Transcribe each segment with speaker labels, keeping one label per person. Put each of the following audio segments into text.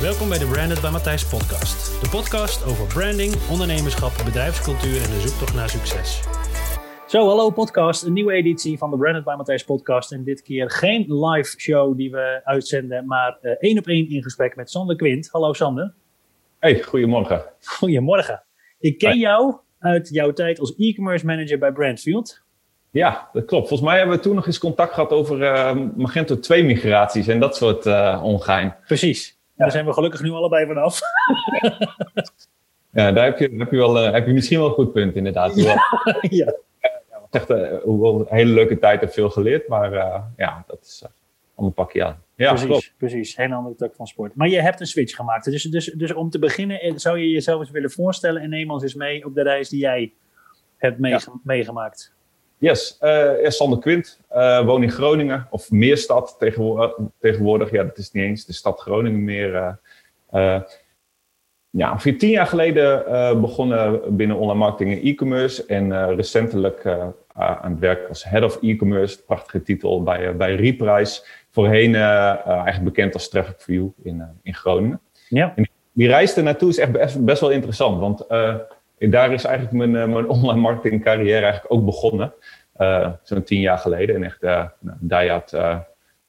Speaker 1: Welkom bij de Branded bij Matthijs podcast. De podcast over branding, ondernemerschap, bedrijfscultuur en de zoektocht naar succes. Zo, hallo podcast. Een nieuwe editie van de Branded by Matthijs podcast. En dit keer geen live show die we uitzenden, maar uh, één op één in gesprek met Sander Quint. Hallo Sander.
Speaker 2: Hey, goedemorgen.
Speaker 1: Goedemorgen. Ik ken jou uit jouw tijd als e-commerce manager bij Brandfield.
Speaker 2: Ja, dat klopt. Volgens mij hebben we toen nog eens contact gehad over uh, Magento 2 migraties en dat soort uh, ongein.
Speaker 1: Precies. Daar zijn we gelukkig nu allebei vanaf.
Speaker 2: ja, daar heb je, heb je, wel, uh, heb je misschien wel een goed punt inderdaad. Ja. echt uh, een hele leuke tijd heb veel geleerd, maar uh, ja, dat is allemaal pakje aan. Ja,
Speaker 1: precies,
Speaker 2: klopt.
Speaker 1: precies. Hele andere tak van sport. Maar je hebt een switch gemaakt. Dus, dus, dus om te beginnen, zou je jezelf eens willen voorstellen en neem ons eens mee op de reis die jij hebt meege meegemaakt.
Speaker 2: Yes, uh, Sander Quint, uh, woon in Groningen, of Meerstad tegenwoordig, tegenwoordig. Ja, dat is niet eens de stad Groningen meer. Uh, ja, ongeveer tien jaar geleden begonnen binnen online marketing en e-commerce. En recentelijk aan het werk als head of e-commerce, prachtige titel bij, bij Reprise. Voorheen eigenlijk bekend als Traffic View in, in Groningen.
Speaker 1: Ja.
Speaker 2: En die reis er naartoe is echt best, best wel interessant, want daar is eigenlijk mijn, mijn online marketing carrière eigenlijk ook begonnen. Uh, Zo'n tien jaar geleden. En echt uh, nou, Dayat uh,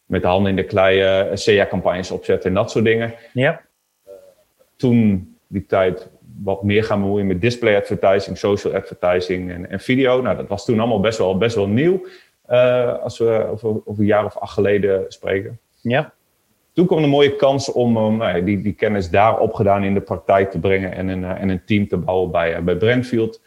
Speaker 2: met de handen in de klei CA-campagnes opzetten en dat soort dingen.
Speaker 1: Ja.
Speaker 2: toen die tijd wat meer gaan bemoeien met display advertising, social advertising en, en video. Nou, dat was toen allemaal best wel, best wel nieuw. als we over, over een jaar of acht geleden spreken.
Speaker 1: Ja.
Speaker 2: Toen kwam een mooie kans om nou ja, die, die kennis daar opgedaan in de praktijk te brengen en een, en een team te bouwen bij, bij Brandfield.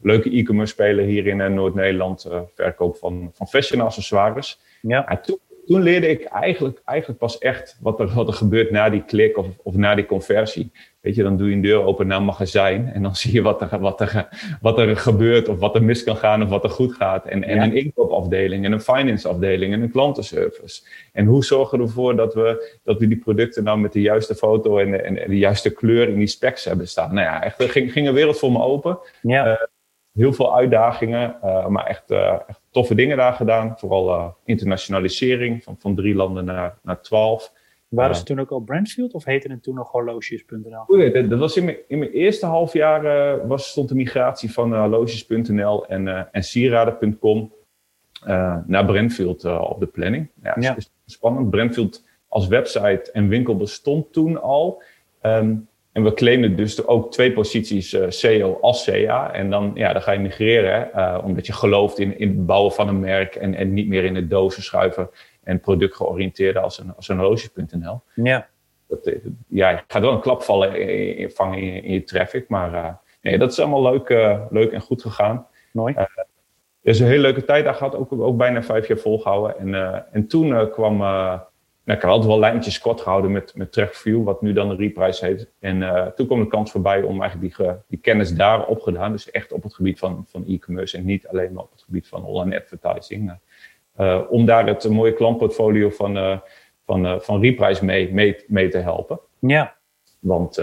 Speaker 2: Leuke e-commerce speler hier in Noord-Nederland. Verkoop van, van fashion accessoires.
Speaker 1: Ja.
Speaker 2: En toen, toen, leerde ik eigenlijk, eigenlijk pas echt wat er, wat er gebeurt na die klik of, of na die conversie. Weet je, dan doe je een deur open naar een magazijn en dan zie je wat er, wat er, wat er gebeurt of wat er mis kan gaan of wat er goed gaat. En, en ja. een inkoopafdeling en een finance afdeling en een klantenservice. En hoe zorgen we ervoor dat we, dat we die producten nou met de juiste foto en, en, en de juiste kleur in die specs hebben staan. Nou ja, echt, er ging, ging een wereld voor me open.
Speaker 1: Ja.
Speaker 2: Uh, heel veel uitdagingen, uh, maar echt, uh, echt toffe dingen daar gedaan. Vooral internationalisering van, van drie landen naar, naar twaalf.
Speaker 1: Waren ze toen ook al Brandfield of heette het toen nog horloges.nl?
Speaker 2: Oei, dat, dat was in mijn, in mijn eerste half jaar uh, was, stond de migratie van uh, horloges.nl en, uh, en sieraden.com naar Brandfield op de planning. Ja,
Speaker 1: ja.
Speaker 2: Is spannend. Brandfield als website en winkel bestond toen al. Um, en we claimden dus ook twee posities SEO als CA. En dan, ja, dan ga je migreren, hè, omdat je gelooft in, in het bouwen van een merk en, en niet meer in de dozen schuiven en productgeoriënteerde als een, als een horloge.nl.
Speaker 1: Ja.
Speaker 2: Dat, ja, je gaat wel een klap vallen in, in, vangen in, in, je traffic, maar nee, dat is allemaal leuk, leuk en goed gegaan.
Speaker 1: Mooi.
Speaker 2: Is een hele leuke tijd daar gehad, ook, ook bijna vijf jaar volgehouden. En, en toen kwam, nou, ik had altijd wel lijntjes kort gehouden met, met TrackView, wat nu dan de Reprise heet. En toen kwam de kans voorbij om eigenlijk die, die kennis daar opgedaan, dus echt op het gebied van, van e-commerce en niet alleen maar op het gebied van online advertising. Uh, om daar het mooie klantportfolio van, uh, van, uh, van Reprise mee, mee, mee, te helpen.
Speaker 1: Ja.
Speaker 2: Want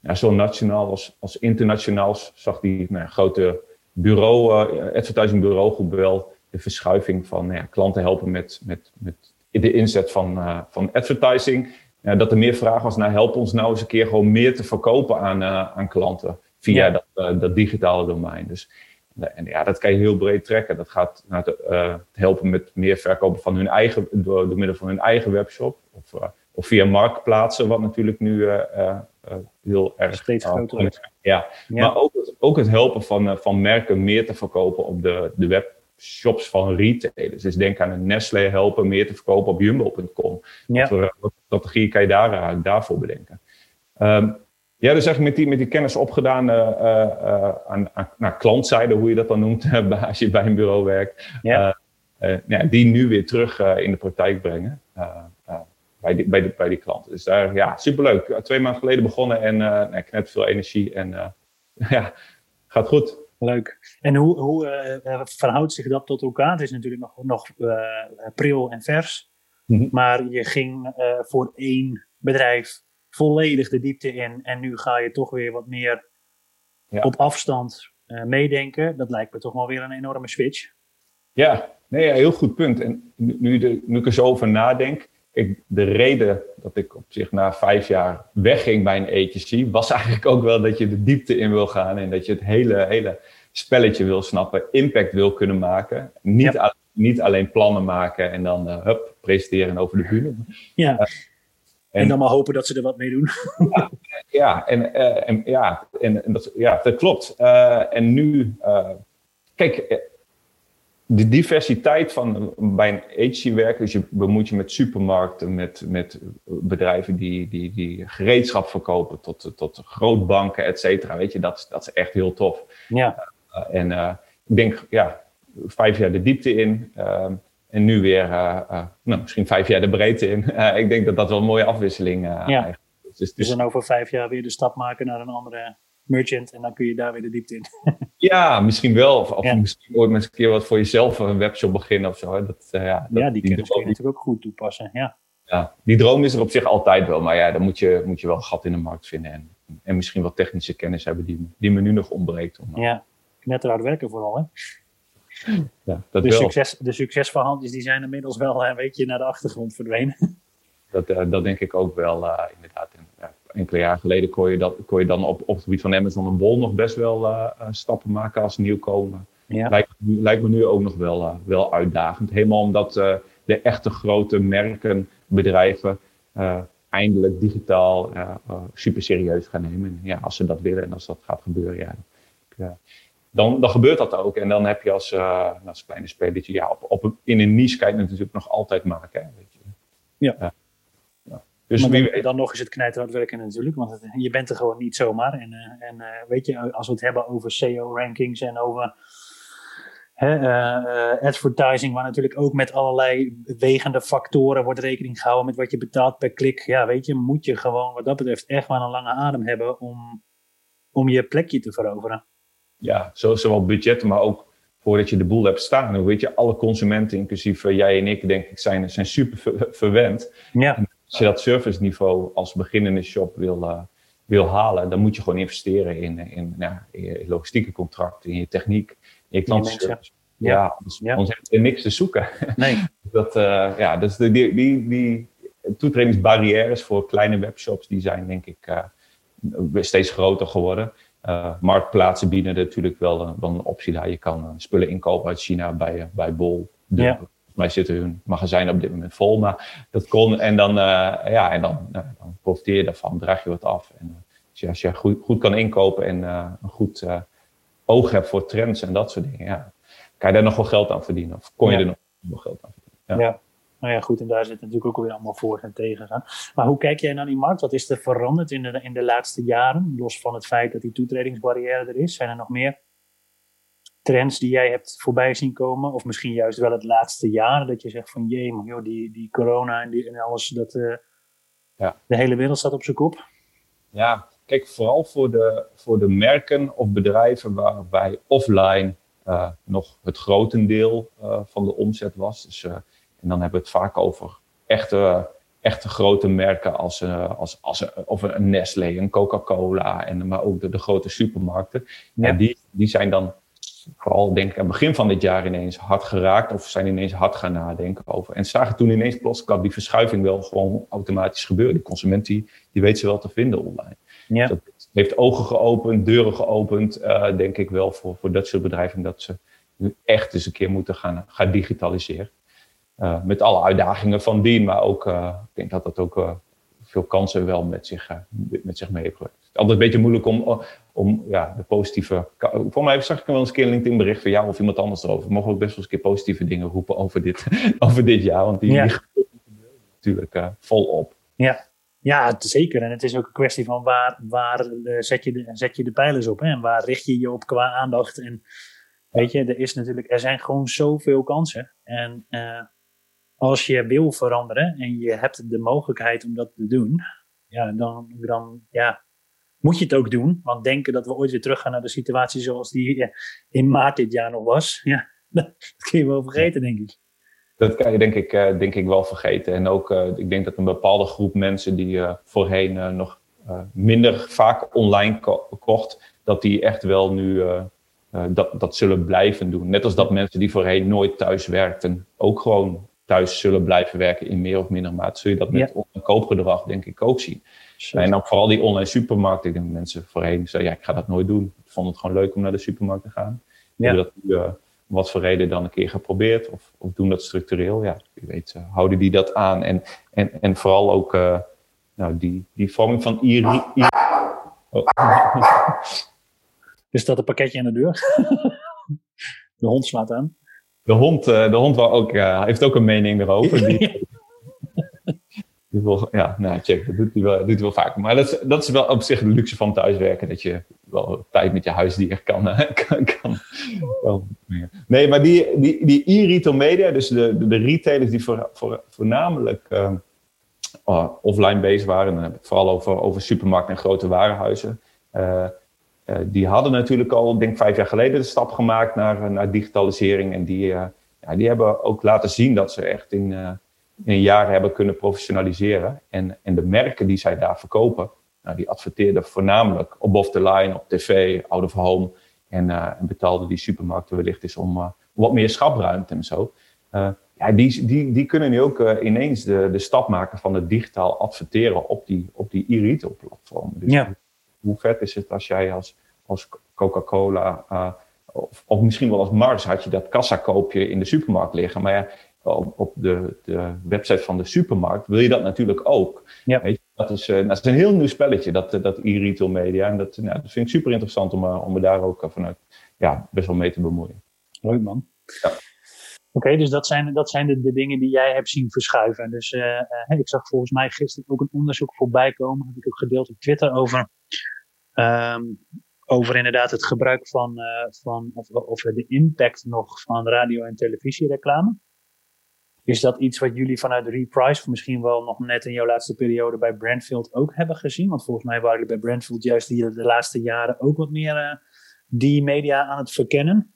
Speaker 2: ja, zo nationaal als, als internationaal zag die nou, grote bureau, advertising bureaugroep wel de verschuiving van ja, klanten helpen met, met, met de inzet van, van advertising. dat er meer vraag was naar help ons nou eens een keer gewoon meer te verkopen aan, aan klanten via
Speaker 1: Ja.
Speaker 2: dat, dat digitale domein. Dus en ja, dat kan je heel breed trekken. Dat gaat naar het, uh, helpen met meer verkopen van hun eigen, door, door middel van hun eigen webshop. Of, uh, of via marktplaatsen, wat natuurlijk nu uh, heel erg
Speaker 1: steeds groter
Speaker 2: is. Ja. ja. maar ook het, ook het helpen van, van merken meer te verkopen op de, de webshops van retailers. Dus denk aan een Nestlé helpen meer te verkopen op jumbo.com.
Speaker 1: Ja.
Speaker 2: Wat, wat strategie kan je daar, daarvoor bedenken? Um, ja, dus eigenlijk met die, met die kennis opgedaan uh, uh, aan, aan, naar klantzijde, hoe je dat dan noemt, als je bij een bureau werkt.
Speaker 1: Ja.
Speaker 2: Uh, ja, die nu weer terug in de praktijk brengen bij, die, bij, die, bij die klanten. Dus daar, ja, superleuk. Twee maanden geleden begonnen en uh, ik net veel energie en ja, gaat goed.
Speaker 1: Leuk. En hoe, hoe verhoudt zich dat tot elkaar? Het is natuurlijk nog, nog pril en vers,
Speaker 2: Mhm.
Speaker 1: mm -hmm. maar je ging voor één bedrijf volledig de diepte in. En nu ga je toch weer wat meer
Speaker 2: ja.
Speaker 1: op afstand uh, meedenken. Dat lijkt me toch wel weer een enorme switch.
Speaker 2: Ja, nee, heel goed punt. En nu, de, nu ik er zo over nadenk. ik, de reden dat ik op zich na vijf jaar wegging bij een agency, was eigenlijk ook wel dat je de diepte in wil gaan en dat je het hele, hele spelletje wil snappen, impact wil kunnen maken. Niet, niet alleen plannen maken en dan uh, hup, presenteren over de bühne.
Speaker 1: Ja. Uh, en, dan maar hopen dat ze er wat mee doen.
Speaker 2: ja, en, uh, en, ja, en, en, dat, ja, dat klopt. en nu, kijk, de diversiteit van bij een agency werken, dus je bemoeit je met supermarkten, met, met bedrijven die, die, die gereedschap verkopen tot, tot grootbanken, et cetera. Weet je, dat, dat is echt heel tof.
Speaker 1: Ja.
Speaker 2: En ik denk, ja, vijf jaar de diepte in. Uh, en nu weer, nou, misschien vijf jaar de breedte in. ik denk dat dat wel een mooie afwisseling
Speaker 1: ja. is. Dus, dus dan over vijf jaar weer de stap maken naar een andere merchant en dan kun je daar weer de diepte in.
Speaker 2: ja, misschien wel. Of, of misschien ooit met een keer wat voor jezelf een webshop beginnen of zo. Dat, uh, ja,
Speaker 1: dat, ja, die, kun je natuurlijk ook goed toepassen. Ja.
Speaker 2: ja, die droom is er op zich altijd wel. Maar ja, dan moet je, moet je wel een gat in de markt vinden. En, en misschien wat technische kennis hebben die, die me nu nog ontbreekt.
Speaker 1: Om, ja, net hard werken vooral hè.
Speaker 2: Ja, dat
Speaker 1: de,
Speaker 2: wel.
Speaker 1: Succes, de succesverhaaltjes die zijn inmiddels wel een beetje naar de achtergrond verdwenen.
Speaker 2: Dat, uh, dat denk ik ook wel, uh, inderdaad. En, ja, enkele jaar geleden kon je, dat, kon je dan op, op het gebied van Amazon en Bol nog best wel uh, stappen maken als nieuwkomer.
Speaker 1: Ja.
Speaker 2: Lijkt, lijkt, me nu ook nog wel, wel uitdagend. Helemaal omdat de echte grote merken, bedrijven, eindelijk digitaal super serieus gaan nemen. En ja, als ze dat willen en als dat gaat gebeuren, ja, ja. Dan, dan gebeurt dat ook. En dan heb je als, als kleine speler, ja, op, op, in een niche kan je het natuurlijk nog altijd maken. Hè, weet je.
Speaker 1: Ja. Dus maar dan, dan, nog is het knijterhard werken natuurlijk, want het, je bent er gewoon niet zomaar. En, uh, en uh, weet je, als we het hebben over SEO-rankings en over hè, uh, advertising, waar natuurlijk ook met allerlei wegende factoren wordt rekening gehouden met wat je betaalt per klik. Ja, weet je, moet je gewoon wat dat betreft echt wel een lange adem hebben om, om je plekje te veroveren.
Speaker 2: Ja, zowel budget, maar ook voordat je de boel hebt staan. Weet je, alle consumenten, inclusief jij en ik, denk ik, zijn, zijn super verwend.
Speaker 1: Ja.
Speaker 2: Als je dat service niveau als beginnende shop wil, uh, wil halen, dan moet je gewoon investeren in, in, nou, in je logistieke contracten, in je techniek, in je klantenservice. Ja, ja, anders, ja. niks te zoeken.
Speaker 1: Nee.
Speaker 2: dat, uh, ja, dus die, die, die, die toetredingsbarrières voor kleine webshops, die zijn denk ik uh, steeds groter geworden. Uh, marktplaatsen bieden natuurlijk wel, wel een optie daar. Je kan spullen inkopen uit China bij, bij Bol.
Speaker 1: Ja
Speaker 2: mij zitten hun magazijn op dit moment vol. Maar dat kon. En dan, uh, ja, en dan, dan profiteer je daarvan, draag je wat af. En uh, als je, goed, goed kan inkopen en een goed oog hebt voor trends en dat soort dingen, ja, kan je daar nog wel geld aan verdienen. Of kon je er nog wel geld aan verdienen.
Speaker 1: Ja. Nou ja, goed, en daar zit natuurlijk ook weer allemaal voor en tegen aan. Maar hoe kijk jij naar die markt? Wat is er veranderd in de, in de laatste jaren? Los van het feit dat die toetredingsbarrière er is, zijn er nog meer trends die jij hebt voorbij zien komen? Of misschien juist wel het laatste jaar dat je zegt van jee, maar joh, die, die corona en, die, en alles, dat, uh,
Speaker 2: ja.
Speaker 1: de hele wereld staat op zijn kop.
Speaker 2: Ja, kijk, vooral voor de, voor de merken of bedrijven waarbij offline uh, nog het grotendeel uh, van de omzet was. Dus, en dan hebben we het vaak over echte, echte grote merken als, als, als of een Nestlé, een Coca-Cola, en maar ook de, de grote supermarkten. Ja. die, die zijn dan vooral denk ik aan het begin van dit jaar ineens hard geraakt of zijn ineens hard gaan nadenken over. En zagen toen ineens plots die verschuiving wel gewoon automatisch gebeuren. De consument die, die weet ze wel te vinden online.
Speaker 1: Ja.
Speaker 2: dat heeft ogen geopend, deuren geopend, uh, denk ik wel voor, voor dat soort bedrijven dat ze nu echt eens een keer moeten gaan, gaan digitaliseren. Uh, met alle uitdagingen van dien, maar ook, uh, ik denk dat dat ook veel kansen wel met zich, met zich meebrengt altijd een beetje moeilijk om, om ja, de positieve. Voor mij zag ik wel eens een keer een LinkedIn bericht van jou of iemand anders erover. We mogen ook best wel eens een keer positieve dingen roepen over dit, over dit jaar. Want die,
Speaker 1: ja.
Speaker 2: die natuurlijk volop.
Speaker 1: Ja. ja, zeker. En het is ook een kwestie van waar, waar zet, je de, zet je de pijlers op hè? en waar richt je je op qua aandacht. En weet je, er, is natuurlijk, er zijn gewoon zoveel kansen. En als je wil veranderen en je hebt de mogelijkheid om dat te doen, ja, dan, dan ja, moet je het ook doen. Want denken dat we ooit weer terug gaan naar de situatie zoals die in maart dit jaar nog was. Ja, dat kun je wel vergeten, denk ik.
Speaker 2: Dat kan je denk ik, uh, denk ik wel vergeten. En ook, uh, ik denk dat een bepaalde groep mensen die voorheen nog minder vaak online ko kocht, dat die echt wel nu dat, dat zullen blijven doen. Net als dat mensen die voorheen nooit thuis werkten, ook gewoon thuis zullen blijven werken in meer of minder mate, zul je dat met ja. koopgedrag denk ik ook zien. En ook vooral die online supermarkten. Ik denk mensen voorheen zeiden, ja, ik ga dat nooit doen. Ik vond het gewoon leuk om naar de supermarkt te gaan. Ja. Dat uh, wat voor reden dan een keer geprobeerd of, of doen dat structureel. Ja, wie weet uh, houden die dat aan. En, en, en vooral ook uh, nou, die, die vorming van iri... Oh.
Speaker 1: Is dat een pakketje aan de deur? de hond slaat aan.
Speaker 2: De hond, de hond wel ook, heeft ook een mening erover. Die, ja, nou, check, dat doet hij wel, doet hij wel vaker. Maar dat is, dat is wel op zich de luxe van thuiswerken, dat je wel tijd met je huisdier kan. kan, kan wel nee, maar die, die, die e-retail media, dus de, de, de, retailers die voor, voor, voornamelijk uh, offline bezig waren, dan heb ik het vooral over, over supermarkten en grote warenhuizen. Uh, die hadden natuurlijk al, denk vijf jaar geleden de stap gemaakt naar, naar digitalisering. En die, ja, die hebben ook laten zien dat ze echt in in jaren hebben kunnen professionaliseren. En, en de merken die zij daar verkopen, nou, die adverteerden voornamelijk above the line, op tv, out of home. En, uh, en betaalden die supermarkten wellicht eens om wat meer schapruimte en zo. Ja, die, die, die kunnen nu ook ineens de, de stap maken van het digitaal adverteren op die, op die e-retail platform. Dus ja. Hoe vet is het als jij als, als Coca-Cola of, of, misschien wel als Mars had je dat kassakoopje in de supermarkt liggen. Maar ja, op, op de, de, website van de supermarkt, wil je dat natuurlijk ook. Ja. Weet je, dat, is, uh, dat is een heel nieuw spelletje, dat, eh, dat e-retail media. En dat, nou, dat vind ik super interessant om, uh, om me daar ook vanuit ja, best wel mee te bemoeien.
Speaker 1: Leuk man. Ja. Oké, dus dat zijn, dat zijn de, de, dingen die jij hebt zien verschuiven. Dus ik zag volgens mij gisteren ook een onderzoek voorbij komen, heb ik ook gedeeld op Twitter, over, um, over inderdaad het gebruik van, van of, of de impact nog van radio- en televisiereclame. Is dat iets wat jullie vanuit Reprise, misschien wel nog net in jouw laatste periode bij Brandfield ook hebben gezien? Want volgens mij waren jullie bij Brandfield juist die de laatste jaren ook wat meer uh, die media aan het verkennen.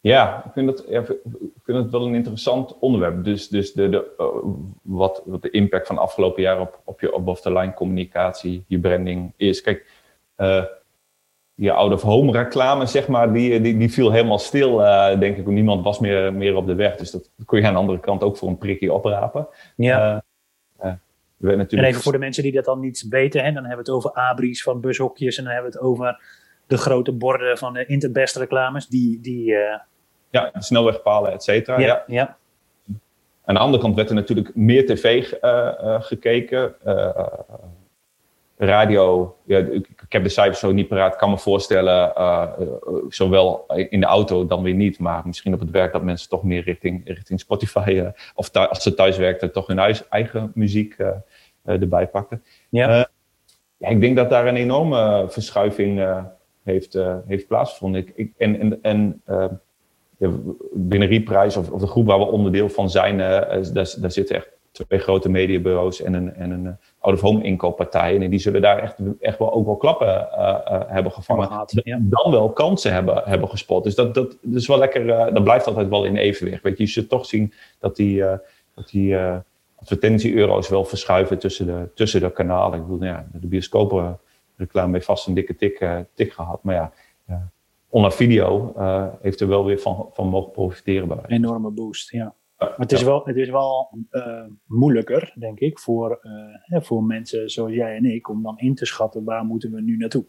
Speaker 2: Ja, ik vind ja, ik vind wel een interessant onderwerp. Dus, dus de, de, uh, wat, wat de impact van de afgelopen jaren op, op je above-the-line communicatie, je branding is. Kijk, die out-of-home reclame, zeg maar, die, die, die viel helemaal stil, uh, denk ik. Niemand was meer, meer op de weg. Dus dat kon je aan de andere kant ook voor een prikje oprapen. Ja.
Speaker 1: Uh, uh, natuurlijk... En even voor de mensen die dat dan niet weten, hè, dan hebben we het over abris van bushokjes en dan hebben we het over de grote borden van de Interbest reclames. Die, die,
Speaker 2: Ja, snelwegpalen, et cetera. Ja, ja. Aan de andere kant werd er natuurlijk meer tv gekeken radio, ja, ik, ik, heb de cijfers zo niet paraat, kan me voorstellen, uh, zowel in de auto dan weer niet, maar misschien op het werk dat mensen toch meer richting, richting Spotify, uh, of als ze thuis werkten, toch hun huis, eigen muziek erbij pakken. Ja. ja, ik denk dat daar een enorme verschuiving heeft, heeft plaatsgevonden. Ik, ik, en en, en binnen Reprise, of, of de groep waar we onderdeel van zijn, daar, daar zitten echt twee grote mediabureaus en een, en een eh, out-of-home inkooppartij. En die zullen daar echt, echt wel ook wel klappen uh, hebben gevangen. Ja. Dan wel kansen hebben, hebben gespot. Dus dat, dat, dat is wel lekker, dat blijft altijd wel in evenwicht. Weet je, je zult toch zien dat die, dat die advertentie-euro's wel verschuiven tussen de, tussen de kanalen. Ik bedoel, ja, de bioscopen reclame heeft vast een dikke tik, tik gehad. Maar ja, online video heeft er wel weer van, van mogen profiteren. Bij.
Speaker 1: Enorme boost, ja. Maar het is wel, het is wel uh, moeilijker, denk ik, voor, uh, voor mensen zoals jij en ik, om dan in te schatten waar moeten we nu naartoe.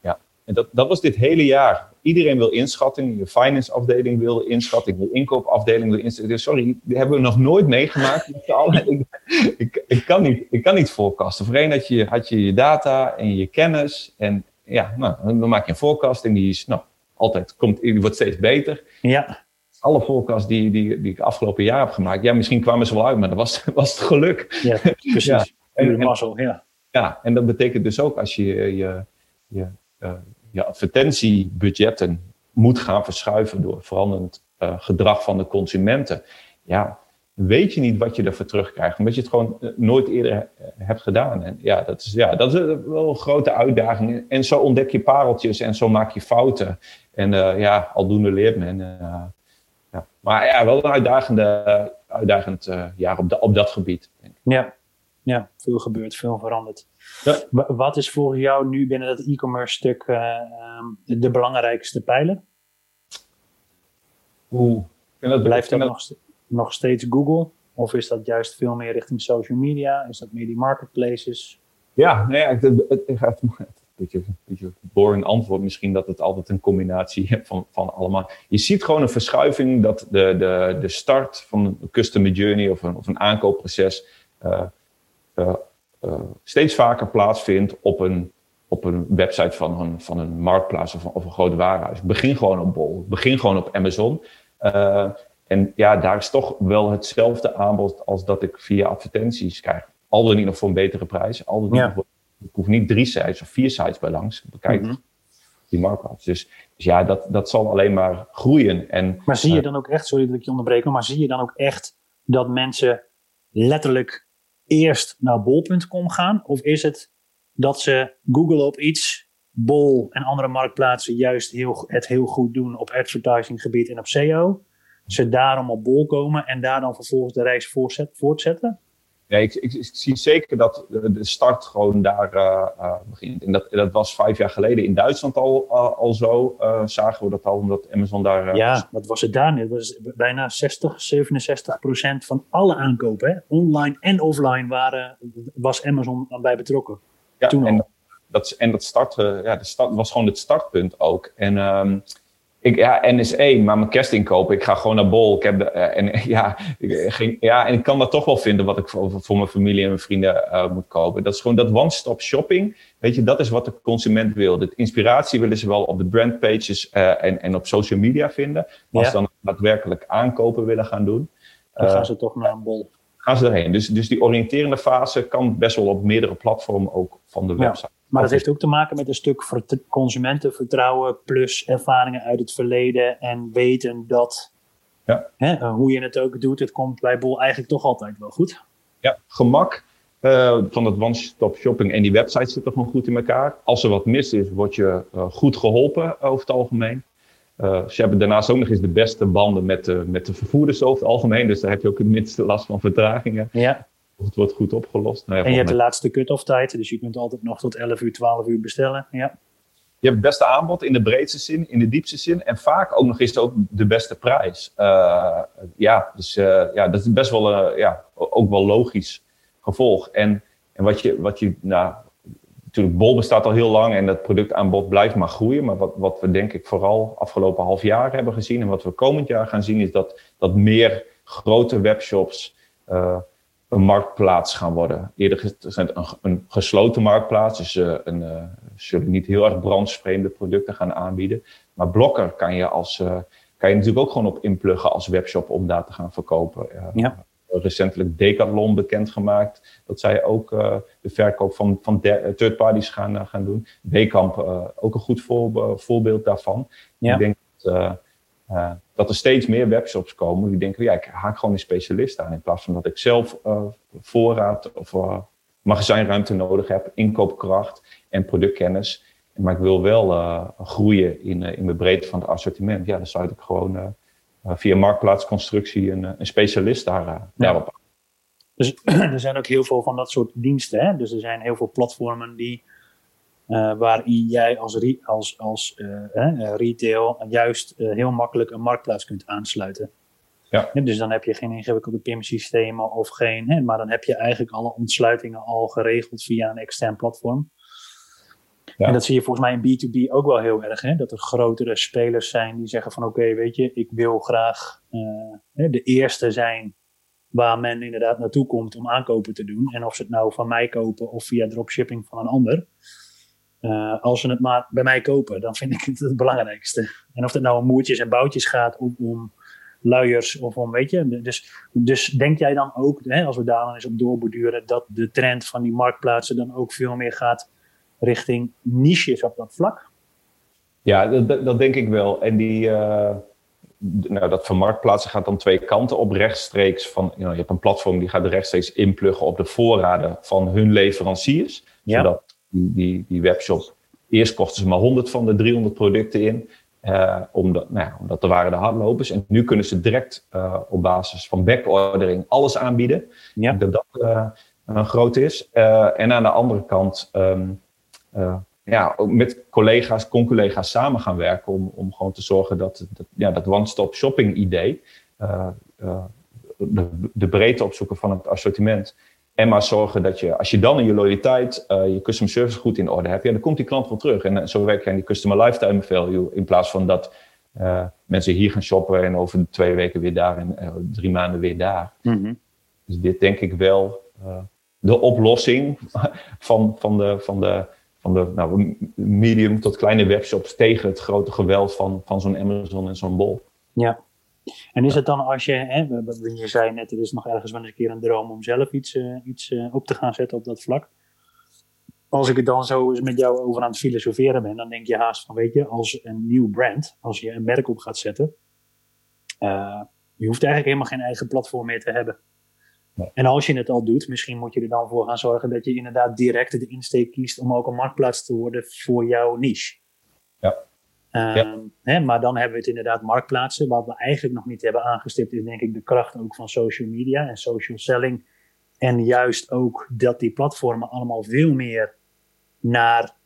Speaker 2: Ja, en dat, dat was dit hele jaar. Iedereen wil inschatting. Je finance afdeling wil inschatting, de inkoopafdeling wil inschatting. Sorry, die hebben we nog nooit meegemaakt ik, ik, ik, kan niet, ik kan niet voorkasten. Voorheen had je, had je je data en je kennis. En ja, nou, dan maak je een voorkast en die is, nou, altijd komt, die wordt steeds beter. Ja alle forecasts die, die, die ik afgelopen jaar heb gemaakt, ja, misschien kwamen ze wel uit, maar dat was, was het geluk.
Speaker 1: Ja, precies. ja. En, mazzel, ja.
Speaker 2: Ja, en dat betekent dus ook als je je, je, uh, je advertentiebudgetten moet gaan verschuiven door veranderend uh, gedrag van de consumenten. Ja, weet je niet wat je ervoor terugkrijgt, omdat je het gewoon uh, nooit eerder hebt gedaan. En ja, dat is, ja, dat is wel een grote uitdaging. En zo ontdek je pareltjes en zo maak je fouten. En ja, aldoende leert men. Maar ja, wel een uitdagende, uitdagend uh, jaar op, op dat gebied. Denk ik.
Speaker 1: Ja. ja, veel gebeurt, veel veranderd. Ja. Wat is voor jou nu binnen dat e-commerce stuk uh, um, de belangrijkste pijler?
Speaker 2: Oeh,
Speaker 1: dat blijft ook nog nog steeds Google? Of is dat juist veel meer richting social media? Is dat meer die marketplaces?
Speaker 2: Ja, nee, het, het, het gaat een beetje, een beetje boring antwoord misschien dat het altijd een combinatie van, van allemaal. Je ziet gewoon een verschuiving dat de, de, de start van een customer journey of een, of een aankoopproces uh, uh, uh, steeds vaker plaatsvindt op een, op een website van een, van een marktplaats of, of een groot warenhuis. Begin gewoon op Bol, begin gewoon op Amazon. en ja, daar is toch wel hetzelfde aanbod als dat ik via advertenties krijg. Al dan niet nog voor een betere prijs. Al dan niet ja. voor, ik hoef niet drie sites of vier sites bij langs. Bekijk mm -hmm. die marktplaats. Dus, dus, ja, dat, dat zal alleen maar groeien. En,
Speaker 1: maar zie je dan ook echt, sorry dat ik je onderbreek, maar zie je dan ook echt dat mensen letterlijk eerst naar bol.com gaan? Of is het dat ze Google op iets, Bol en andere marktplaatsen juist heel, het heel goed doen op advertisinggebied en op SEO? Ze daarom op bol komen en daar dan vervolgens de reis voortzetten?
Speaker 2: Ja, ik, ik, ik, zie zeker dat de start gewoon daar uh, uh, begint. En dat, dat was vijf jaar geleden in Duitsland al, uh, al zo. zagen we dat al, omdat Amazon daar...
Speaker 1: ja, wat was het daar? Het was bijna 60, 67 procent van alle aankopen, hè? online en offline, waren, was Amazon bij betrokken.
Speaker 2: Ja, Toen en, dat, en dat start, ja, de start was gewoon het startpunt ook. En... Um, ik, ja, NSE, maar mijn kerstinkoop, ik ga gewoon naar Bol. Ik heb de, uh, en, ja, ik ging, ja, en ik kan dat toch wel vinden wat ik voor, voor mijn familie en mijn vrienden uh, moet kopen. Dat is gewoon dat one-stop shopping. Weet je, dat is wat de consument wil. De inspiratie willen ze wel op de brandpages uh, en, en op social media vinden. Maar als ze dan daadwerkelijk aankopen willen gaan doen.
Speaker 1: Dan gaan ze toch naar een Bol.
Speaker 2: Gaan ze erheen. Dus, dus die oriënterende fase kan best wel op meerdere platformen ook van de website. Ja.
Speaker 1: Maar dat heeft ook te maken met een stuk consumentenvertrouwen plus ervaringen uit het verleden en weten dat ja. hè, hoe je het ook doet, het komt bij Bol eigenlijk toch altijd wel goed.
Speaker 2: Ja, gemak uh, van dat one-stop shopping en die website zitten gewoon goed in elkaar. Als er wat mis is, word je uh, goed geholpen over het algemeen. Uh, ze hebben daarnaast ook nog eens de beste banden met de, met de vervoerders over het algemeen. Dus daar heb je ook het minste last van vertragingen.
Speaker 1: Ja
Speaker 2: het wordt goed opgelost.
Speaker 1: Nou ja, en je hebt de laatste cut-off tijd, dus je kunt altijd nog tot 11 uur, 12 uur bestellen. Ja.
Speaker 2: Je hebt het beste aanbod in de breedste zin, in de diepste zin. En vaak ook nog eens ook de beste prijs. Uh, ja, dus uh, ja, dat is best wel uh, ja, ook wel logisch gevolg. En, en wat je, wat je nou, natuurlijk, Bol bestaat al heel lang en dat productaanbod blijft maar groeien. Maar wat, wat we denk ik vooral afgelopen half jaar hebben gezien en wat we komend jaar gaan zien, is dat, dat meer grote webshops een marktplaats gaan worden. Eerder zijn een, een gesloten marktplaats, dus uh, een, uh, zullen niet heel erg brandsvreemde producten gaan aanbieden. Maar Blokker kan je, als, uh, kan je natuurlijk ook gewoon op inpluggen als webshop om daar te gaan verkopen.
Speaker 1: ja.
Speaker 2: Recentelijk Decathlon bekendgemaakt dat zij ook de verkoop van, van third parties gaan, gaan doen. Wekamp ook een goed voor, voorbeeld daarvan.
Speaker 1: Ja.
Speaker 2: Ik denk dat dat er steeds meer webshops komen die denken, ja, ik haak gewoon een specialist aan. In plaats van dat ik zelf uh, voorraad of uh, magazijnruimte nodig heb, inkoopkracht en productkennis. Maar ik wil wel groeien in, in de breedte van het assortiment. Ja, dan zou ik gewoon via marktplaatsconstructie een, een specialist daar, ja. daarop
Speaker 1: dus er zijn ook heel veel van dat soort diensten. Hè? Dus er zijn heel veel platformen die uh, waarin jij als, re als, als uh, retail juist heel makkelijk een marktplaats kunt aansluiten.
Speaker 2: Ja.
Speaker 1: dus dan heb je geen ingewikkelde PIM-systemen of geen, hè, maar dan heb je eigenlijk alle ontsluitingen al geregeld via een extern platform. Ja. En dat zie je volgens mij in B2B ook wel heel erg. Hè? Dat er grotere spelers zijn die zeggen van oké, weet je, ik wil graag de eerste zijn waar men inderdaad naartoe komt om aankopen te doen. En of ze het nou van mij kopen of via dropshipping van een ander. Uh, als ze het maar bij mij kopen, dan vind ik het het belangrijkste. En of het nou om moertjes en boutjes gaat, of om luiers of om, weet je. Dus, dus denk jij dan ook, hè, als we daar dan eens op doorborduren, dat de trend van die marktplaatsen dan ook veel meer gaat richting niches op dat vlak?
Speaker 2: Ja, dat, dat denk ik wel. En die, uh, nou, dat van marktplaatsen gaat dan twee kanten op. Rechtstreeks van, you know, je hebt een platform die gaat rechtstreeks inpluggen op de voorraden van hun leveranciers.
Speaker 1: Ja.
Speaker 2: Zodat die, die, die webshop. Eerst kochten ze maar 100 van de 300 producten in. Uh, omdat, nou ja, omdat er waren de hardlopers. En nu kunnen ze direct uh, op basis van backordering alles aanbieden.
Speaker 1: Ja.
Speaker 2: Dat dat uh, groot is. en aan de andere kant um, ja, met collega's, con-collega's samen gaan werken. Om, om gewoon te zorgen dat, dat, ja, dat one-stop shopping idee de, de, breedte opzoeken van het assortiment. En maar zorgen dat je, als je dan in je loyaliteit je customer service goed in orde hebt, ja, dan komt die klant wel terug. En zo werk je aan die customer lifetime value. In plaats van dat mensen hier gaan shoppen en over twee weken weer daar en drie maanden weer daar.
Speaker 1: Mhm.
Speaker 2: Dus dit denk ik wel de oplossing van, van de, van de, van de nou, medium tot kleine webshops tegen het grote geweld van, van zo'n Amazon en zo'n Bol.
Speaker 1: Ja. En is het dan als je, hè, je zei net, er is nog ergens wel eens een keer een droom om zelf iets, uh, iets uh, op te gaan zetten op dat vlak. Als ik het dan zo eens met jou over aan het filosoferen ben, dan denk je haast van, weet je, als een nieuw brand, als je een merk op gaat zetten, uh, je hoeft eigenlijk helemaal geen eigen platform meer te hebben. En als je het al doet, misschien moet je er dan voor gaan zorgen dat je inderdaad direct de insteek kiest om ook een marktplaats te worden voor jouw niche.
Speaker 2: Ja.
Speaker 1: Um, Hè, maar dan hebben we het inderdaad marktplaatsen. Wat we eigenlijk nog niet hebben aangestipt, is denk ik de kracht ook van social media en social selling. En juist ook dat die platformen allemaal veel meer naar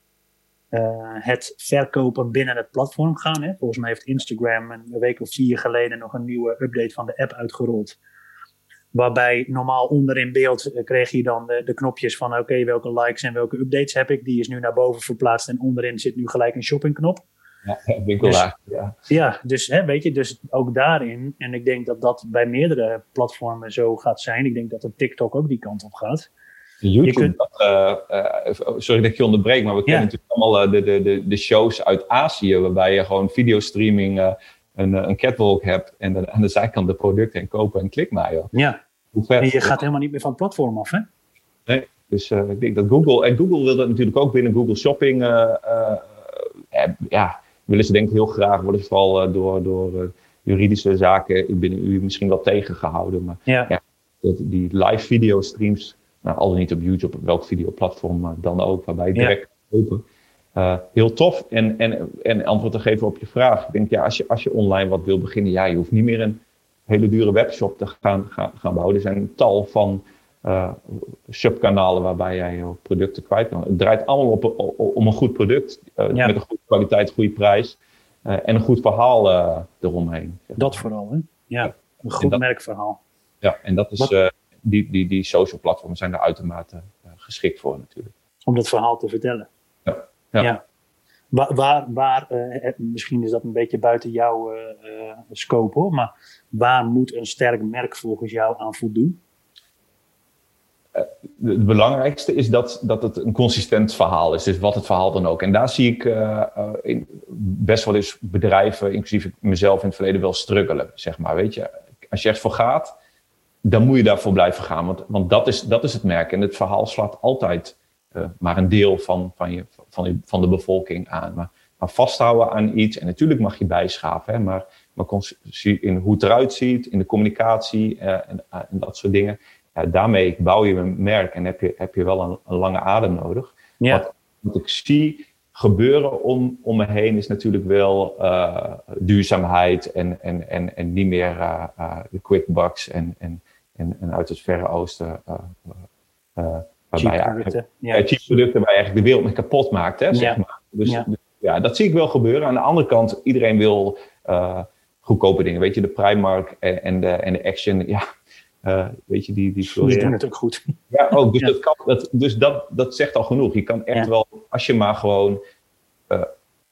Speaker 1: uh, het verkopen binnen het platform gaan. Hè. Volgens mij heeft Instagram een week of vier geleden nog een nieuwe update van de app uitgerold Waarbij normaal onder in beeld uh, kreeg je dan de, de knopjes van oké, welke likes en welke updates heb ik. Die is nu naar boven verplaatst en onderin zit nu gelijk een shoppingknop.
Speaker 2: Ja, winkelaar. Dus, ja.
Speaker 1: ja, dus hè, weet je, dus ook daarin. En ik denk dat dat bij meerdere platformen zo gaat zijn. Ik denk dat een TikTok ook die kant op gaat.
Speaker 2: YouTube, kunt... dat, uh, uh, sorry dat ik je onderbreek, maar we kennen natuurlijk allemaal de, de, de, de shows uit Azië, waarbij je gewoon videostreaming een, een catwalk hebt en dan aan de zijkant de producten en kopen en klik maar. Joh.
Speaker 1: Ja, en je gaat helemaal niet meer van het platform af, hè?
Speaker 2: Nee, dus uh, ik denk dat Google, en Google wil dat natuurlijk ook binnen Google Shopping, uh, uh, ja, willen ze denk ik heel graag, worden ze vooral door, door juridische zaken binnen u misschien wel tegengehouden. Maar
Speaker 1: ja.
Speaker 2: die live video streams, nou, al dan niet op YouTube, op welk videoplatform dan ook, waarbij je direct ja. open. heel tof. En, en, en antwoord te geven op je vraag. Ik denk, ja, als je, als je online wat wil beginnen, ja, je hoeft niet meer een hele dure webshop te gaan, gaan, gaan bouwen. Er zijn een tal van uh, subkanalen waarbij jij je producten kwijt kan. Het draait allemaal op, op om een goed product uh, met een goede kwaliteit, goede prijs uh, en een goed verhaal eromheen.
Speaker 1: Dat vooral, hè? Ja, een goed dat, merkverhaal.
Speaker 2: Ja, en dat is, die, die, die social platforms zijn er uitermate geschikt voor natuurlijk.
Speaker 1: Om dat verhaal te vertellen.
Speaker 2: Ja. ja.
Speaker 1: ja. Waar, waar, waar misschien is dat een beetje buiten jouw scope hoor, maar waar moet een sterk merk volgens jou aan voldoen?
Speaker 2: Het belangrijkste is dat, dat het een consistent verhaal is. Dus wat het verhaal dan ook. En daar zie ik uh, in best wel eens bedrijven, inclusief mezelf in het verleden, wel struggelen. Zeg maar. Weet je, als je echt voor gaat, dan moet je daarvoor blijven gaan. Want, want dat, is, dat is het merk. En het verhaal slaat altijd maar een deel van, van, je, van, de bevolking aan. Maar, maar, vasthouden aan iets, en natuurlijk mag je bijschaven, hè, maar, maar in hoe het eruit ziet, in de communicatie en, dat soort dingen. Ja, daarmee bouw je een merk en heb je, heb je wel een, een lange adem nodig.
Speaker 1: Ja.
Speaker 2: Wat, wat, ik zie gebeuren om, om me heen is natuurlijk wel duurzaamheid en, en, en, en niet meer de quick bucks en, en, en, en uit het Verre Oosten
Speaker 1: Waarbij cheap producten.
Speaker 2: Ja. cheap producten waar je eigenlijk de wereld mee kapot maakt. Hè, zeg maar. Dus ja. ja. dat zie ik wel gebeuren. Aan de andere kant, iedereen wil goedkope dingen. Weet je, de Primark en, en, de, en de Action, ja, uh, weet je, die... Die,
Speaker 1: die doen het ook goed.
Speaker 2: Ja, ook. Dus, Dat, kan, dat, dus dat, dat zegt al genoeg. Je kan echt wel, als je maar gewoon uh,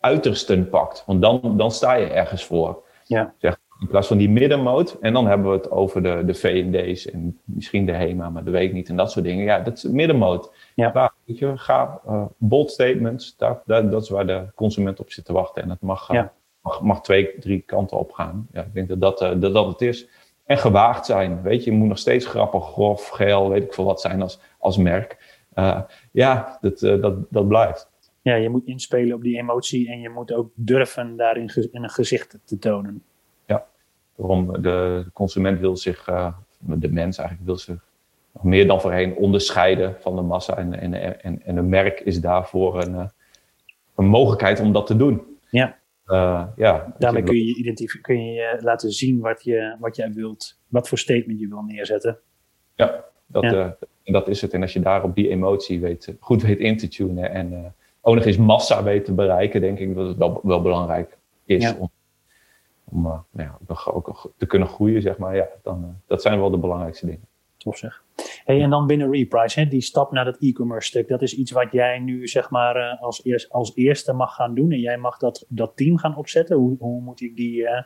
Speaker 2: uitersten pakt, want dan, dan sta je ergens voor.
Speaker 1: Ja.
Speaker 2: Zeg, in plaats van die middenmoot. En dan hebben we het over de, de V&D's en misschien de HEMA, maar dat weet ik niet. En dat soort dingen. Ja, dat is middenmoot.
Speaker 1: Ja.
Speaker 2: Waar, weet je, ga, uh, bold statements, daar, daar, dat is waar de consument op zit te wachten. En het mag,
Speaker 1: ja.
Speaker 2: mag, mag, twee, drie kanten op gaan. Ja, ik denk dat dat, dat dat het is. En gewaagd zijn. Weet je, je moet nog steeds grappig, grof, geel, weet ik veel wat zijn als, als merk. ja, dat, dat, dat blijft.
Speaker 1: Ja, je moet inspelen op die emotie en je moet ook durven daarin ge in een gezicht te tonen.
Speaker 2: Waarom de consument wil zich, uh, de mens eigenlijk wil zich nog meer dan voorheen onderscheiden van de massa. En, en, en, en een merk is daarvoor een, een mogelijkheid om dat te doen.
Speaker 1: Ja.
Speaker 2: Uh, ja
Speaker 1: Daarmee kun je, kun je laten zien wat, je, wat jij wilt, wat voor statement je wil neerzetten.
Speaker 2: Ja, dat, ja. dat is het. En als je daar op die emotie weet, goed weet in te tunen en ook nog eens massa weet te bereiken, denk ik dat het wel, wel belangrijk is
Speaker 1: ja.
Speaker 2: om om nou ja, ook te kunnen groeien, zeg maar. Ja, dan, dat zijn wel de belangrijkste dingen.
Speaker 1: Tof zeg. Hey, en dan binnen Reprise, hè, die stap naar dat e-commerce stuk, dat is iets wat jij nu zeg maar als, eerst, als eerste mag gaan doen en jij mag dat, dat team gaan opzetten. Hoe, hoe moet ik die, uh,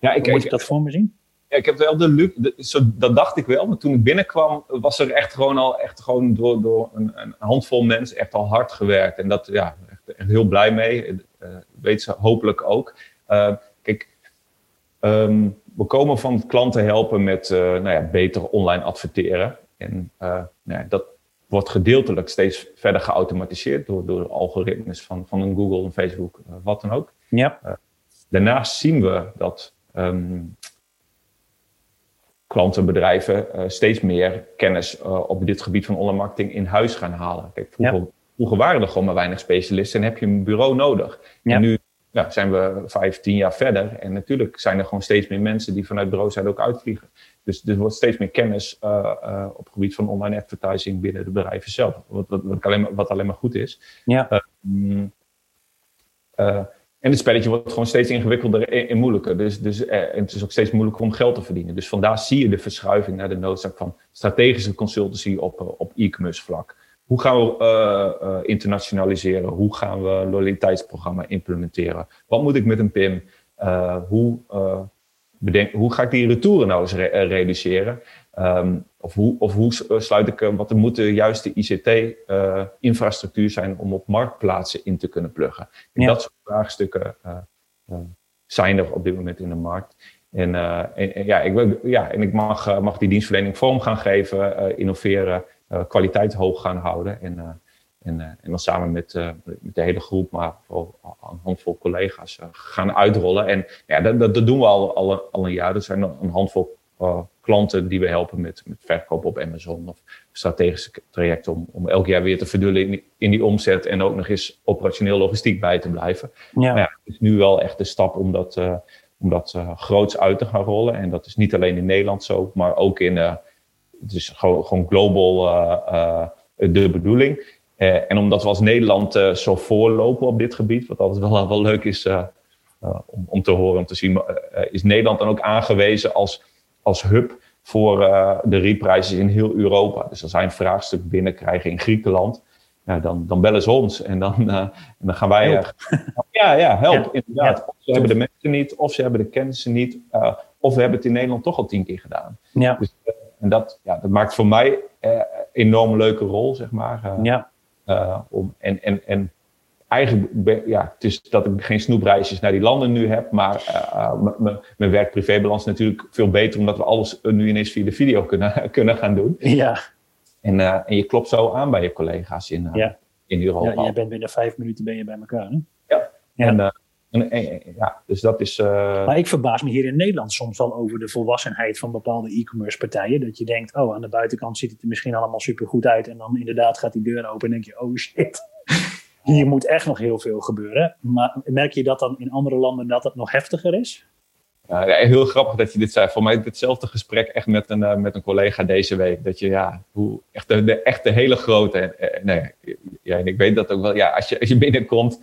Speaker 1: ja, ik, hoe moet ik dat voor me zien?
Speaker 2: Ja, ik heb wel de luxe, dat dacht ik wel, maar toen ik binnenkwam was er echt gewoon al echt gewoon door, door een, een handvol mensen echt al hard gewerkt. En dat, ja, echt, echt heel blij mee. Uh, weet ze hopelijk ook. Uh, kijk, um, we komen van klanten helpen met uh, nou ja, beter online adverteren. En nou ja, dat wordt gedeeltelijk steeds verder geautomatiseerd door, door algoritmes van, van een Google, een Facebook, wat dan ook.
Speaker 1: Ja.
Speaker 2: daarnaast zien we dat um, klanten, bedrijven steeds meer kennis op dit gebied van online marketing in huis gaan halen. Kijk, vroeger, ja. vroeger, waren er gewoon maar weinig specialisten en heb je een bureau nodig. Ja. En nu ja, zijn we vijf, tien jaar verder en natuurlijk zijn er gewoon steeds meer mensen die vanuit bureaus zijn ook uitvliegen. Dus er wordt steeds meer kennis uh, op het gebied van online advertising binnen de bedrijven zelf, wat, wat, wat, alleen, maar, wat alleen maar goed is.
Speaker 1: Ja.
Speaker 2: Mm, en het spelletje wordt gewoon steeds ingewikkelder en, moeilijker. Dus, dus eh, het is ook steeds moeilijker om geld te verdienen. Dus vandaar zie je de verschuiving naar de noodzaak van strategische consultancy op, eh, op e-commerce vlak. Hoe gaan we uh, uh, internationaliseren? Hoe gaan we loyaliteitsprogramma implementeren? Wat moet ik met een PIM? Uh, hoe, bedenk, hoe ga ik die retouren nou eens re reduceren? Um, of, hoe, of hoe sluit ik, wat er moet de juiste ICT-infrastructuur zijn om op marktplaatsen in te kunnen pluggen? Ja. Dat soort vraagstukken zijn er op dit moment in de markt. En, en, en ja, ik, ja, en ik mag, mag die dienstverlening vorm gaan geven, innoveren, kwaliteit hoog gaan houden. En, en, en dan samen met, met de hele groep, maar vooral een handvol collega's gaan uitrollen. En ja, dat, dat, doen we al, al, al een jaar. Er zijn een handvol klanten die we helpen met, met verkoop op Amazon of strategische trajecten om, om elk jaar weer te verdullen in die, in die omzet en ook nog eens operationeel logistiek bij te blijven.
Speaker 1: Ja.
Speaker 2: Maar ja, het is nu wel echt de stap om dat, uh, om dat uh, groots uit te gaan rollen. En dat is niet alleen in Nederland zo, maar ook in, uh, het is gewoon, gewoon global de bedoeling. en omdat we als Nederland zo voorlopen op dit gebied, wat altijd wel, wel leuk is om, om te horen, om te zien, is Nederland dan ook aangewezen als als hub voor uh, de reprijzen in heel Europa. Dus als zij een vraagstuk binnenkrijgen in Griekenland, dan, dan bellen ze ons en dan, uh, en dan gaan wij. Uh, ja, ja, help. Ja, inderdaad. Ja, of ze hebben de mensen niet, of ze hebben de kennissen niet, of we hebben het in Nederland toch al tien keer gedaan.
Speaker 1: Ja.
Speaker 2: Dus, en dat, ja, dat maakt voor mij een enorm leuke rol, zeg maar.
Speaker 1: ja.
Speaker 2: om, en, en, en eigenlijk, ja, het is dat ik geen snoepreisjes naar die landen nu heb, maar uh, mijn werk-privébalans natuurlijk veel beter, omdat we alles nu ineens via de video kunnen, kunnen gaan doen.
Speaker 1: Ja.
Speaker 2: En, en je klopt zo aan bij je collega's in,
Speaker 1: ja.
Speaker 2: in Europa.
Speaker 1: Ja, jij bent binnen vijf minuten ben je bij elkaar, hè?
Speaker 2: Ja. ja. En, en, ja, dus dat is.
Speaker 1: Maar ik verbaas me hier in Nederland soms al over de volwassenheid van bepaalde e-commerce partijen. Dat je denkt, oh, aan de buitenkant ziet het er misschien allemaal super goed uit. En dan inderdaad gaat die deur open en denk je, oh shit hier moet echt nog heel veel gebeuren. Maar merk je dat dan in andere landen dat het nog heftiger is?
Speaker 2: Ja, heel grappig dat je dit zei. Voor mij hetzelfde gesprek echt met een, uh, met een collega deze week. Dat je, ja, hoe, echt de, de echte hele grote. Uh, nee, ja, en ik weet dat ook wel. Ja, als je, als je binnenkomt,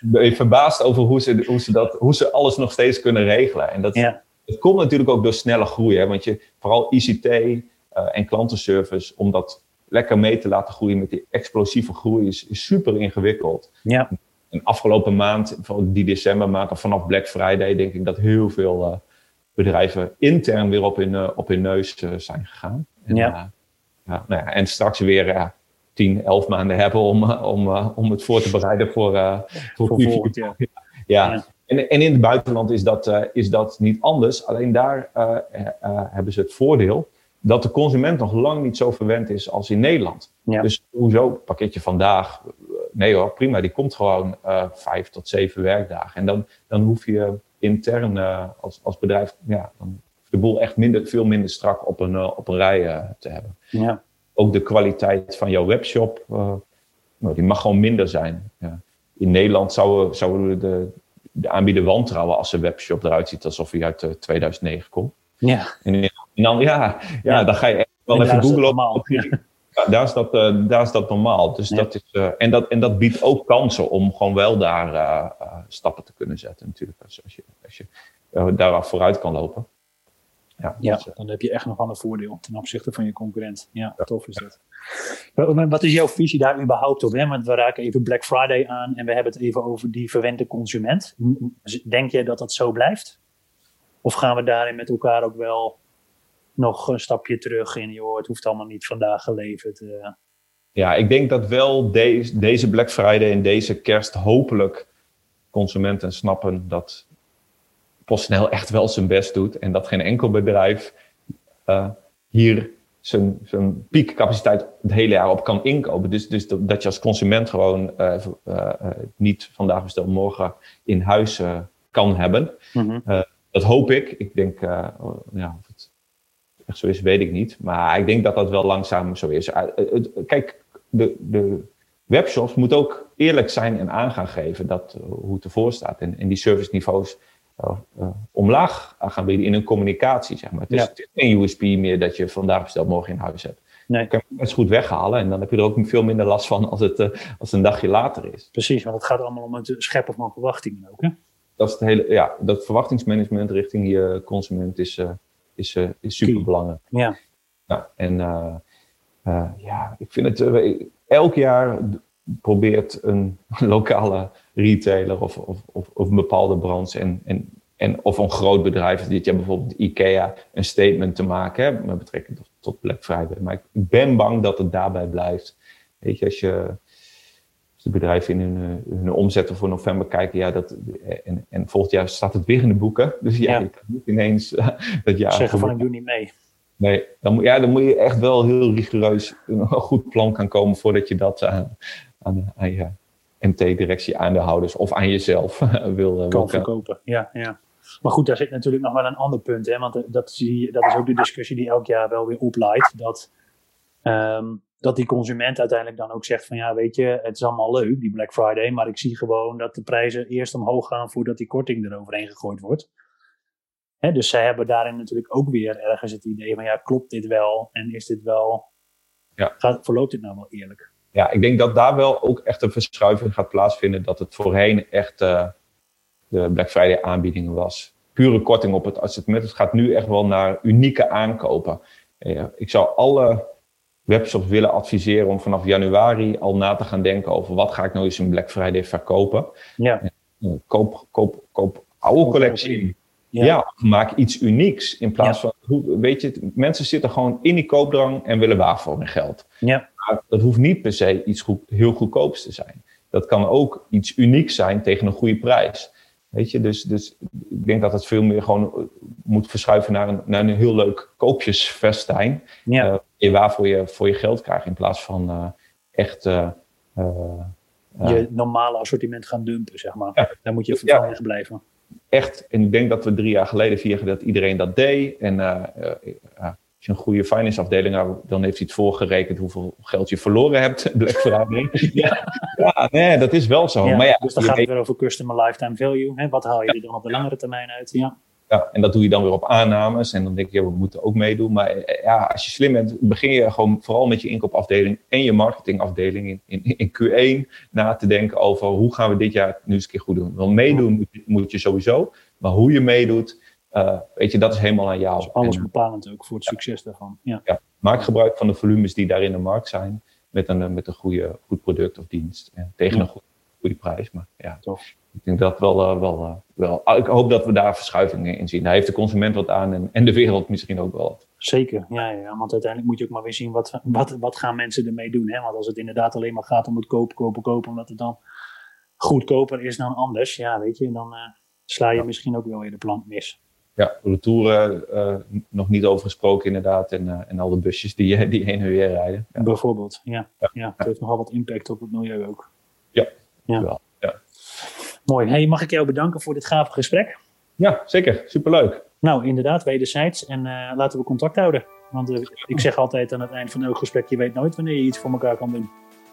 Speaker 2: ben je verbaasd over hoe ze, hoe, ze dat, hoe ze alles nog steeds kunnen regelen. En dat,
Speaker 1: ja.
Speaker 2: dat komt natuurlijk ook door snelle groei. Hè, want je, vooral ICT uh, en klantenservice, omdat lekker mee te laten groeien met die explosieve groei is, is super ingewikkeld.
Speaker 1: Ja.
Speaker 2: En afgelopen maand, die decembermaand of vanaf Black Friday, denk ik dat heel veel uh, bedrijven intern weer op hun, uh, op hun neus uh, zijn gegaan. En,
Speaker 1: ja.
Speaker 2: ja, nou ja. En straks weer 10, 11 maanden hebben om, om, om het voor te bereiden voor,
Speaker 1: voor, voor volgend jaar.
Speaker 2: Ja. ja. En, en in het buitenland is dat, is dat niet anders. Alleen daar hebben ze het voordeel dat de consument nog lang niet zo verwend is als in Nederland.
Speaker 1: Ja.
Speaker 2: Dus hoezo pakketje vandaag? Nee hoor, prima, die komt gewoon uh, vijf tot zeven werkdagen. En dan, dan hoef je intern uh, als, als bedrijf ja, dan de boel echt minder, veel minder strak op een, uh, op een rij te hebben.
Speaker 1: Ja.
Speaker 2: Ook de kwaliteit van jouw webshop, nou, die mag gewoon minder zijn. Ja. In Nederland zouden, zouden de, de aanbieder wantrouwen als een webshop eruit ziet alsof hij uit 2009 komt.
Speaker 1: Ja.
Speaker 2: En dan, ja, ja, dan ga je echt wel even googlen. Op, ja. Daar, is dat, uh, daar is dat normaal. Dus dat is, uh, en, dat, en dat biedt ook kansen om gewoon wel daar uh, stappen te kunnen zetten natuurlijk. Als, als, je, als je daar vooruit kan lopen.
Speaker 1: Ja, ja dus, dan heb je echt nog wel een voordeel ten opzichte van je concurrent. Ja, tof is dat. Wat is jouw visie daar überhaupt op? Hè? Want we raken even Black Friday aan en we hebben het even over die verwende consument. Denk jij dat dat zo blijft? Of gaan we daarin met elkaar ook wel nog een stapje terug in, joh, het hoeft allemaal niet vandaag geleverd? Uh.
Speaker 2: Ja, ik denk dat wel deze, deze Black Friday en deze kerst hopelijk consumenten snappen dat PostNL echt wel zijn best doet en dat geen enkel bedrijf uh, hier zijn, zijn piekcapaciteit het hele jaar op kan inkopen. Dus, dus dat je als consument gewoon uh, uh, niet vandaag besteld morgen in huis kan hebben. Mm -hmm. dat hoop ik. Ik denk, ja, of het echt zo is, weet ik niet. Maar ik denk dat dat wel langzaam zo is. kijk, de, de webshops moeten ook eerlijk zijn en aan gaan geven dat, hoe het ervoor staat. En, en die service niveaus uh, omlaag gaan bieden in een communicatie. Zeg maar. het, is, ja. het is geen USP meer dat je vandaag bestelt, morgen in huis hebt. Nee. Je kan het best goed weghalen en dan heb je er ook veel minder last van als het, uh, als een dagje later is.
Speaker 1: Precies, want het gaat allemaal om het scheppen van verwachtingen ook. Hè?
Speaker 2: Dat, is het hele, ja, dat verwachtingsmanagement richting je consument is, is, is super belangrijk.
Speaker 1: Ja.
Speaker 2: ja en ja, ik vind het elk jaar probeert een lokale retailer of, of, of, of een bepaalde branche en, en, en, of een groot bedrijf, dit jaar bijvoorbeeld IKEA, een statement te maken hè, met betrekking tot, tot Black Friday. Maar ik ben bang dat het daarbij blijft. Weet je, als je de bedrijven in hun, hun omzetten voor november kijken, ja, dat, en, en volgend jaar staat het weer in de boeken. Dus ja, ja. je kan niet ineens dat jaar.
Speaker 1: Zeggen van ik doe niet mee.
Speaker 2: Nee, dan moet, ja, dan moet je echt wel heel rigoureus een goed plan gaan komen voordat je dat aan, aan, aan je MT-directie, aandeelhouders of aan jezelf wil,
Speaker 1: eh, kan verkopen. Ja, ja. Maar goed, daar zit natuurlijk nog wel een ander punt. Hè? Want eh, dat, zie, dat is ook de discussie die elk jaar wel weer oplaait. Dat, um, dat die consument uiteindelijk dan ook zegt van ja, weet je, het is allemaal leuk, die Black Friday. Maar ik zie gewoon dat de prijzen eerst omhoog gaan voordat die korting eroverheen gegooid wordt. Hè, dus zij hebben daarin natuurlijk ook weer ergens het idee van ja, klopt dit wel? En is dit wel, ja. gaat, verloopt dit nou wel eerlijk?
Speaker 2: Ja, ik denk dat daar wel ook echt een verschuiving gaat plaatsvinden. Dat het voorheen echt uh, de Black Friday aanbiedingen was. Pure korting op het assortiment. Het gaat nu echt wel naar unieke aankopen. Uh, ik zou alle webshops willen adviseren om vanaf januari al na te gaan denken over wat ga ik nou eens in Black Friday verkopen.
Speaker 1: Ja.
Speaker 2: Uh, koop, koop, koop oude collectie. Ja. ja, maak iets unieks. In plaats van, weet je, mensen zitten gewoon in die koopdrang en willen waar voor hun geld.
Speaker 1: Ja.
Speaker 2: Maar dat hoeft niet per se iets goed, heel goedkoops te zijn. Dat kan ook iets unieks zijn tegen een goede prijs. Weet je, dus, dus ik denk dat het veel meer gewoon eh, moet verschuiven naar een, naar een heel leuk koopjesfestijn.
Speaker 1: Ja. Uh,
Speaker 2: je waarvoor je voor je geld krijgt in plaats van uh, echt. Uh,
Speaker 1: je normale assortiment gaan dumpen, zeg maar. Ja. Daar moet je van ja. blijven
Speaker 2: echt, en ik denk dat we drie jaar geleden, vier dat iedereen dat deed. En als je een goede finance afdeling hebt, dan heeft hij het voorgerekend hoeveel geld je verloren hebt. Black Friday. ja, ja nee, dat is wel zo.
Speaker 1: Ja,
Speaker 2: maar ja,
Speaker 1: dus dan gaat het weer over customer lifetime value. Hè? Wat haal je er dan op de langere termijn uit? Ja.
Speaker 2: Ja, en dat doe je dan weer op aannames. En dan denk je, we moeten ook meedoen. Maar eh, ja, als je slim bent, begin je gewoon vooral met je inkoopafdeling en je marketingafdeling in, in, in Q1 na te denken over hoe gaan we dit jaar nu eens een keer goed doen. Want meedoen moet je, moet je sowieso, maar hoe je meedoet, uh, weet je, dat is helemaal aan jou.
Speaker 1: Alles bepalend ook voor het succes daarvan. Ja.
Speaker 2: ja. maak gebruik van de volumes die daar in de markt zijn met een, met een goede, goed product of dienst. En tegen een goede, goede prijs. Maar ja,
Speaker 1: Tof
Speaker 2: ik denk dat wel, uh, wel, uh, wel. Ah, ik hoop dat we daar verschuivingen in zien. Daar heeft de consument wat aan en, en de wereld misschien ook wel
Speaker 1: Zeker, ja, ja, want uiteindelijk moet je ook maar weer zien wat, wat, wat gaan mensen ermee doen. Hè? Want als het inderdaad alleen maar gaat om het kopen, kopen, kopen, omdat het dan goedkoper is dan anders, ja, weet je, dan sla je misschien ook wel weer de plank mis.
Speaker 2: Ja, de toeren nog niet over gesproken inderdaad en, en al de busjes die, die heen en weer rijden.
Speaker 1: Ja. Bijvoorbeeld, ja. ja. ja. Het heeft nogal wat impact op het milieu ook.
Speaker 2: Ja, ja. wel. Ja.
Speaker 1: Mooi. Hey, mag ik jou bedanken voor dit gave gesprek?
Speaker 2: Ja, zeker. Superleuk.
Speaker 1: Nou, inderdaad, wederzijds. En uh, laten we contact houden. Want uh, ik zeg altijd aan het eind van elk gesprek, je weet nooit wanneer je iets voor elkaar kan doen.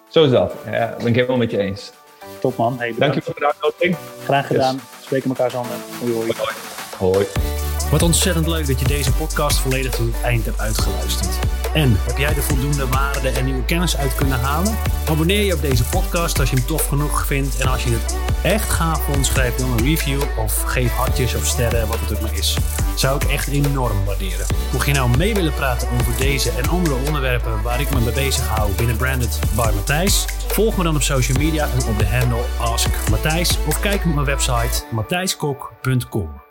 Speaker 2: Zo is dat. Ja, ben ik helemaal met je eens.
Speaker 1: Top man. Hey,
Speaker 2: Dank je voor de uitnodiging.
Speaker 1: Graag gedaan. Yes. Spreken elkaar zo. Hoi hoi.
Speaker 2: hoi. Hoi.
Speaker 1: Wat ontzettend leuk dat je deze podcast volledig tot het eind hebt uitgeluisterd. En heb jij er voldoende waarde en nieuwe kennis uit kunnen halen? Abonneer je op deze podcast als je hem tof genoeg vindt. En als je het echt gaaf vond, schrijf dan een review of geef hartjes of sterren, wat het ook maar is. Zou ik echt enorm waarderen. Mocht je nou mee willen praten over deze en andere onderwerpen waar ik me mee bezig hou binnen Branded by Matthijs, volg me dan op social media en op de handle Ask Matthijs of kijk op mijn website matthijskok.com.